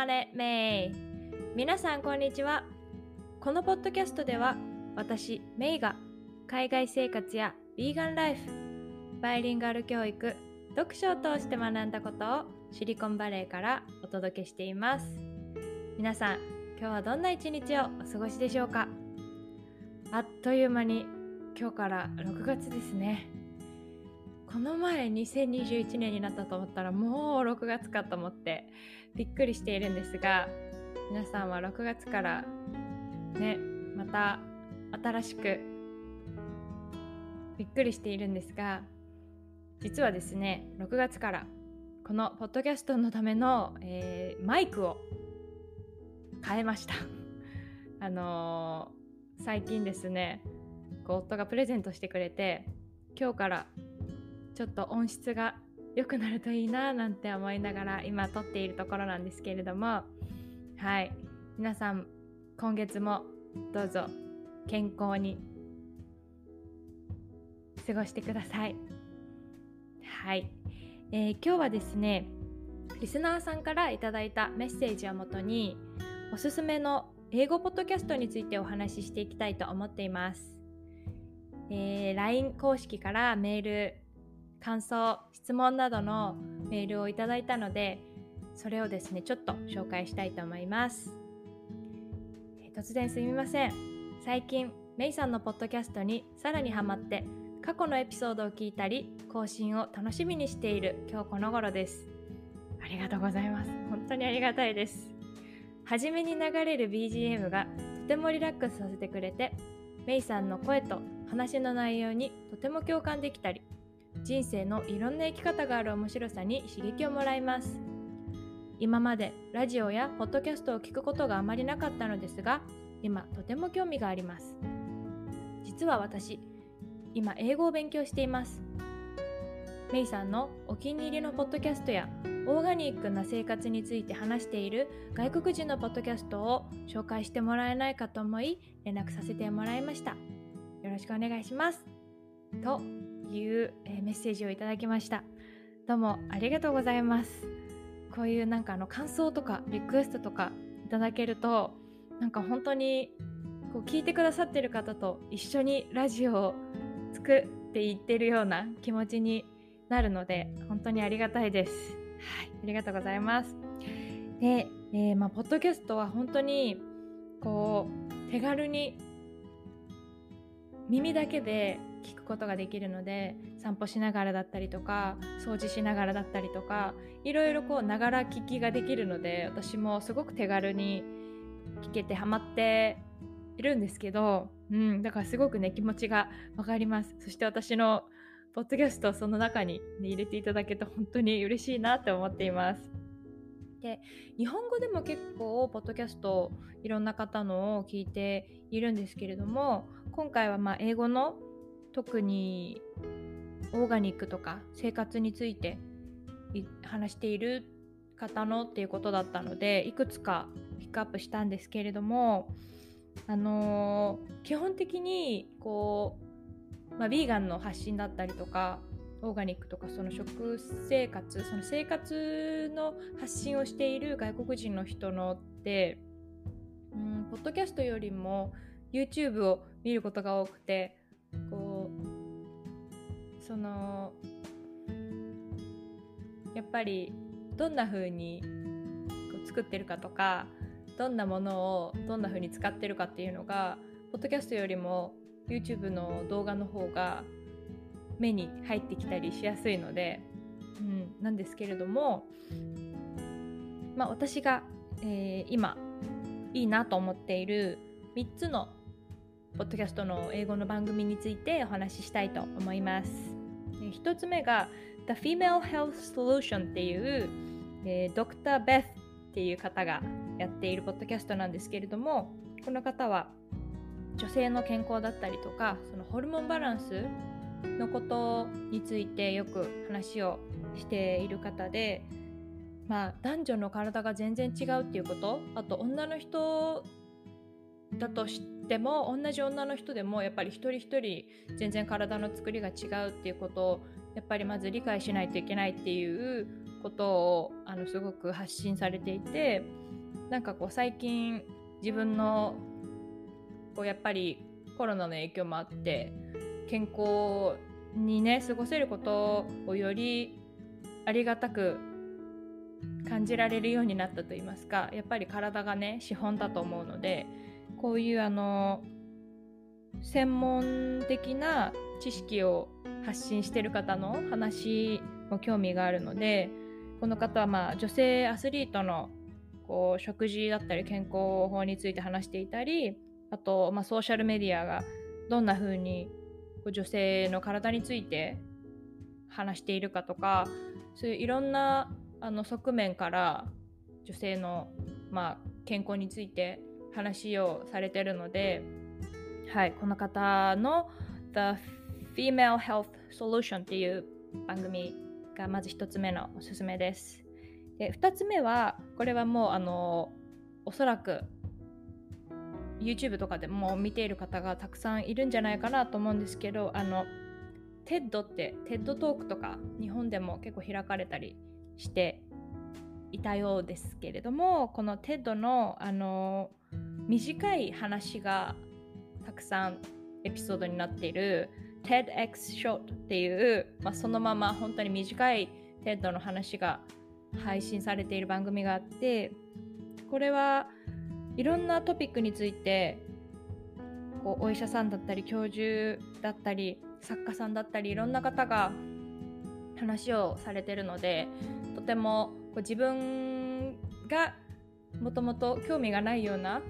Planet May 皆さんこんにちは。このポッドキャストでは私メイが海外生活やヴィーガンライフバイリンガル教育読書を通して学んだことをシリコンバレーからお届けしています。皆さん今日はどんな一日をお過ごしでしょうか？あっという間に今日から6月ですね。この前2021年になったと思ったらもう6月かと思ってびっくりしているんですが皆さんは6月からねまた新しくびっくりしているんですが実はですね6月からこのポッドキャストのための、えー、マイクを変えました。あのー、最近ですね夫がプレゼントしてくれて今日からちょっと音質が良くなるといいななんて思いながら今撮っているところなんですけれども。はい。皆さん今月もどうぞ健康に過ごしてください。はい、えー、今日はですねリスナーさんからいただいたメッセージをもとにおすすめの英語ポッドキャストについてお話ししていきたいと思っています。えー、LINE 公式からメール、感想、質問などのメールをいただいたので、それをですね、ちょっと紹介したいと思います。突然すみません。最近、メイさんのポッドキャストにさらにハマって、過去のエピソードを聞いたり、更新を楽しみにしている今日この頃です。ありがとうございます。本当にありがたいです。初めに流れる BGM がとてもリラックスさせてくれて、メイさんの声と話の内容にとても共感できたり人生のいろんな生き方がある面白さに刺激をもらいます今までラジオやポッドキャストを聞くことがあまりなかったのですが今とても興味があります実は私今英語を勉強していますメイさんのお気に入りのポッドキャストやオーガニックな生活について話している外国人のポッドキャストを紹介してもらえないかと思い連絡させてもらいました。よろしくお願いします。という、えー、メッセージをいただきました。どうもありがとうございます。こういうなんかあの感想とかリクエストとかいただけるとなんか本当にこう聞いてくださってる方と一緒にラジオを作っていってるような気持ちになるので本当にありがたいです。はい、ありがとうございます。で、えー、まあポッドキャストは本当にこう手軽に耳だけで聞くことができるので散歩しながらだったりとか掃除しながらだったりとかいろいろこうながら聞きができるので私もすごく手軽に聞けてハマっているんですけど、うん、だからすごくね気持ちがわかります。そして私のポッドキャストをその中に、ね、入れていただけて本当に嬉しいなって思っています。で日本語でも結構ポッドキャストいろんな方のを聞いているんですけれども今回はまあ英語の特にオーガニックとか生活について話している方のっていうことだったのでいくつかピックアップしたんですけれどもあのー、基本的にこう、まあ、ヴィーガンの発信だったりとかオーガニックとかその食生活その生活の発信をしている外国人の人のってうんポッドキャストよりも YouTube を見ることが多くてこうそのやっぱりどんな風に作ってるかとかどんなものをどんな風に使ってるかっていうのがポッドキャストよりも YouTube の動画の方が目に入ってきたりしやすいので、うん、なんですけれども、まあ、私が、えー、今いいなと思っている3つのポッドキャストの英語の番組についてお話ししたいと思います。1つ目が The Female Health Solution っていう、えー、ドクター・ベスっていう方がやっているポッドキャストなんですけれどもこの方は女性の健康だったりとかそのホルモンバランスのことについてよく話をしている方で、まあ、男女の体が全然違うっていうことあと女の人だとしても同じ女の人でもやっぱり一人一人全然体の作りが違うっていうことをやっぱりまず理解しないといけないっていうことをあのすごく発信されていてなんかこう最近自分のこうやっぱりコロナの影響もあって健康にね過ごせることをよりありがたく感じられるようになったと言いますかやっぱり体がね資本だと思うのでこういうあの専門的な知識を発信してる方の話も興味があるのでこの方はまあ女性アスリートのこう食事だったり健康法について話していたりあと、まあ、ソーシャルメディアがどんな風にこう女性の体について話しているかとかそういういろんなあの側面から女性の、まあ、健康について話をされてるので、はい、この方の The Female Health Solution っていう番組がまず1つ目のおすすめです。で2つ目はこれはもうあのおそらく YouTube とかでも見ている方がたくさんいるんじゃないかなと思うんですけどあの TED って TED トークとか日本でも結構開かれたりしていたようですけれどもこの TED のあの短い話がたくさんエピソードになっている。TEDx Short っていう、まあ、そのまま本当に短い TED の話が配信されている番組があってこれはいろんなトピックについてこうお医者さんだったり教授だったり作家さんだったりいろんな方が話をされてるのでとてもこう自分がもともと興味がないような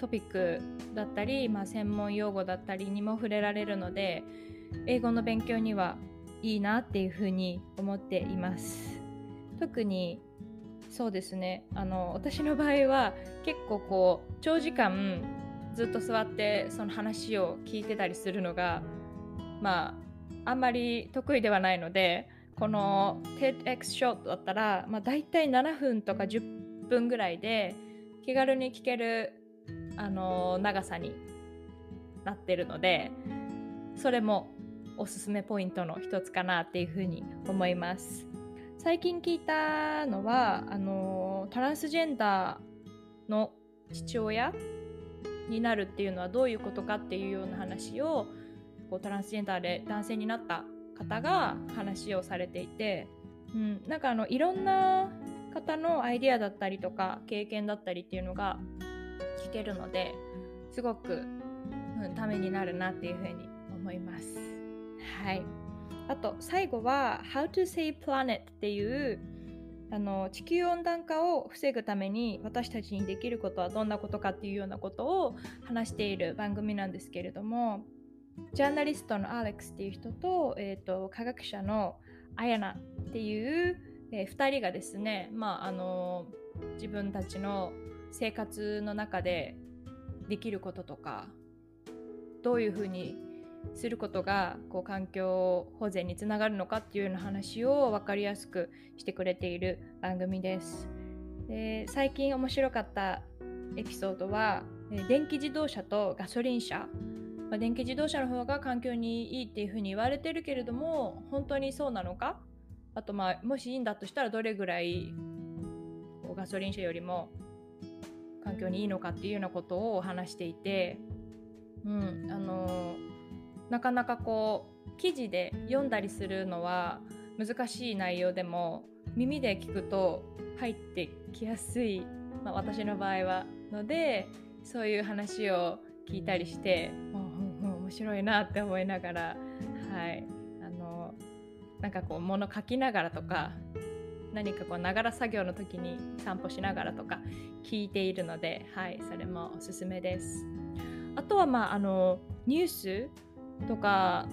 トピックだったり、まあ、専門用語だったりにも触れられるので英語の勉強にはいいなっていうふうに思っています。特にそうですね。あの私の場合は結構こう長時間ずっと座ってその話を聞いてたりするのがまああんまり得意ではないのでこの TEDx ショートだったら、まあ、大体7分とか10分ぐらいで気軽に聞ける、あの長さになってるのでそれもおすすめポイントの一つかなっていうふうに思います。最近聞いたのはあのトランスジェンダーの父親になるっていうのはどういうことかっていうような話をこうトランスジェンダーで男性になった方が話をされていて、うん、なんかあのいろんな方のアイディアだったりとか経験だったりっていうのが聞けるのですごく、うん、ためになるなっていうふうに思います。はい。あと最後は How to Save Planet っていうあの地球温暖化を防ぐために私たちにできることはどんなことかっていうようなことを話している番組なんですけれどもジャーナリストのアレックスっていう人と,、えーと、科学者のアヤナっていう、えー、2人がですね、まああの自分たちの生活の中でできることとかどういうふうにすることがこう環境保全につながるのかっていうような話を分かりやすくしてくれている番組です。で最近面白かったエピソードは電気自動車とガソリン車まあ、電気自動車の方が環境にいいっていうふうに言われてるけれども本当にそうなのか？あとまあもしいいんだとしたらどれぐらいガソリン車よりも境にいいのかっていうようなことを話していて、うんあの、なかなかこう記事で読んだりするのは難しい内容でも耳で聞くと入ってきやすい、まあ、私の場合はのでそういう話を聞いたりして面白いなって思いながらはいあのなんかこう物書きながらとか何かこうながら作業の時に散歩しながらとか聞いているのではいそれもおすすめです。あとはまああのニュースとか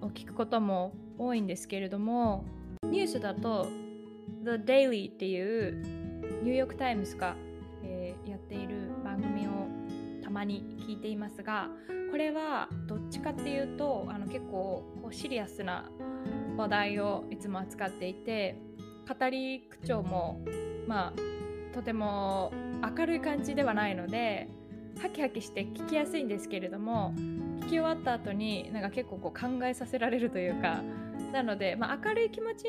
を聞くことも多いんですけれどもニュースだと The Daily っていうニューヨーク・タイムズが、えー、やっている番組をたまに聞いていますがこれはどっちかっていうとあの結構こうシリアスな話題をいつも扱っていて語り口調もまあとても明るい感じではないのでハキハキして聞きやすいんですけれども聞き終わった後になんか結構こう考えさせられるというかなので、まあ、明るい気持ち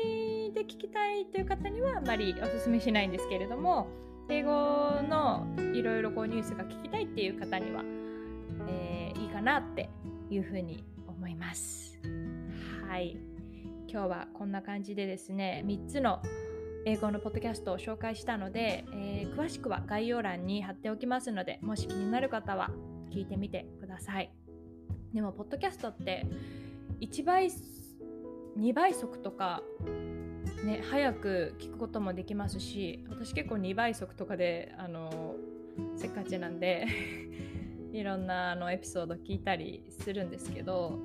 で聞きたいという方にはあまりおすすめしないんですけれども英語のいろいろニュースが聞きたいっていう方には、えー、いいかなっていうふうに思います。はい。今日はこんな感じでですね、3つの英語のポッドキャストを紹介したので、えー、詳しくは概要欄に貼っておきますので、もし気になる方は聞いてみてください。でも、ポッドキャストって1倍、2倍速とか、ね、早く聞くこともできますし、私結構2倍速とかで、あの、せっかちなんで いろんなあのエピソード聞いたりするんですけど、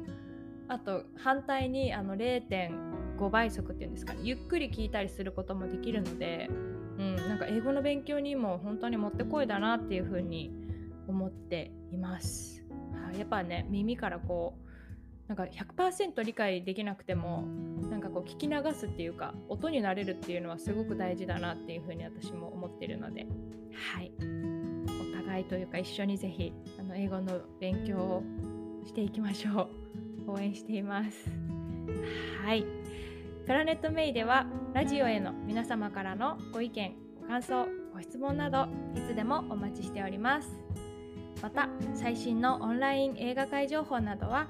あと反対にあの0.5倍速っていうんですか、ね、ゆっくり聞いたりすることもできるので、うん、なんか英語の勉強にも本当にもってこいだなっていうふうに思っています。やっぱね耳からこうなんか100%理解できなくてもなんかこう聞き流すっていうか音になれるっていうのはすごく大事だなっていうふうに私も思ってるのではいお互いというか一緒にぜひあの英語の勉強をしていきましょう。応援しています。はい。プラネットメイではラジオへの皆様からのご意見、ご感想、ご質問などいつでもお待ちしております。また最新のオンライン映画会情報などは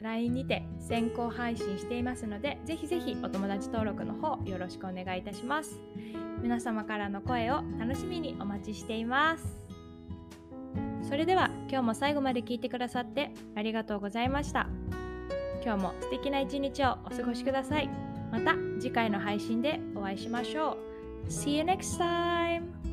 LINE にて先行配信していますのでぜひぜひお友達登録の方よろしくお願いいたします皆様からの声を楽しみにお待ちしていますそれでは今日も最後まで聞いてくださってありがとうございました。今日も素敵な一日をお過ごしください。また次回の配信でお会いしましょう。See you next time!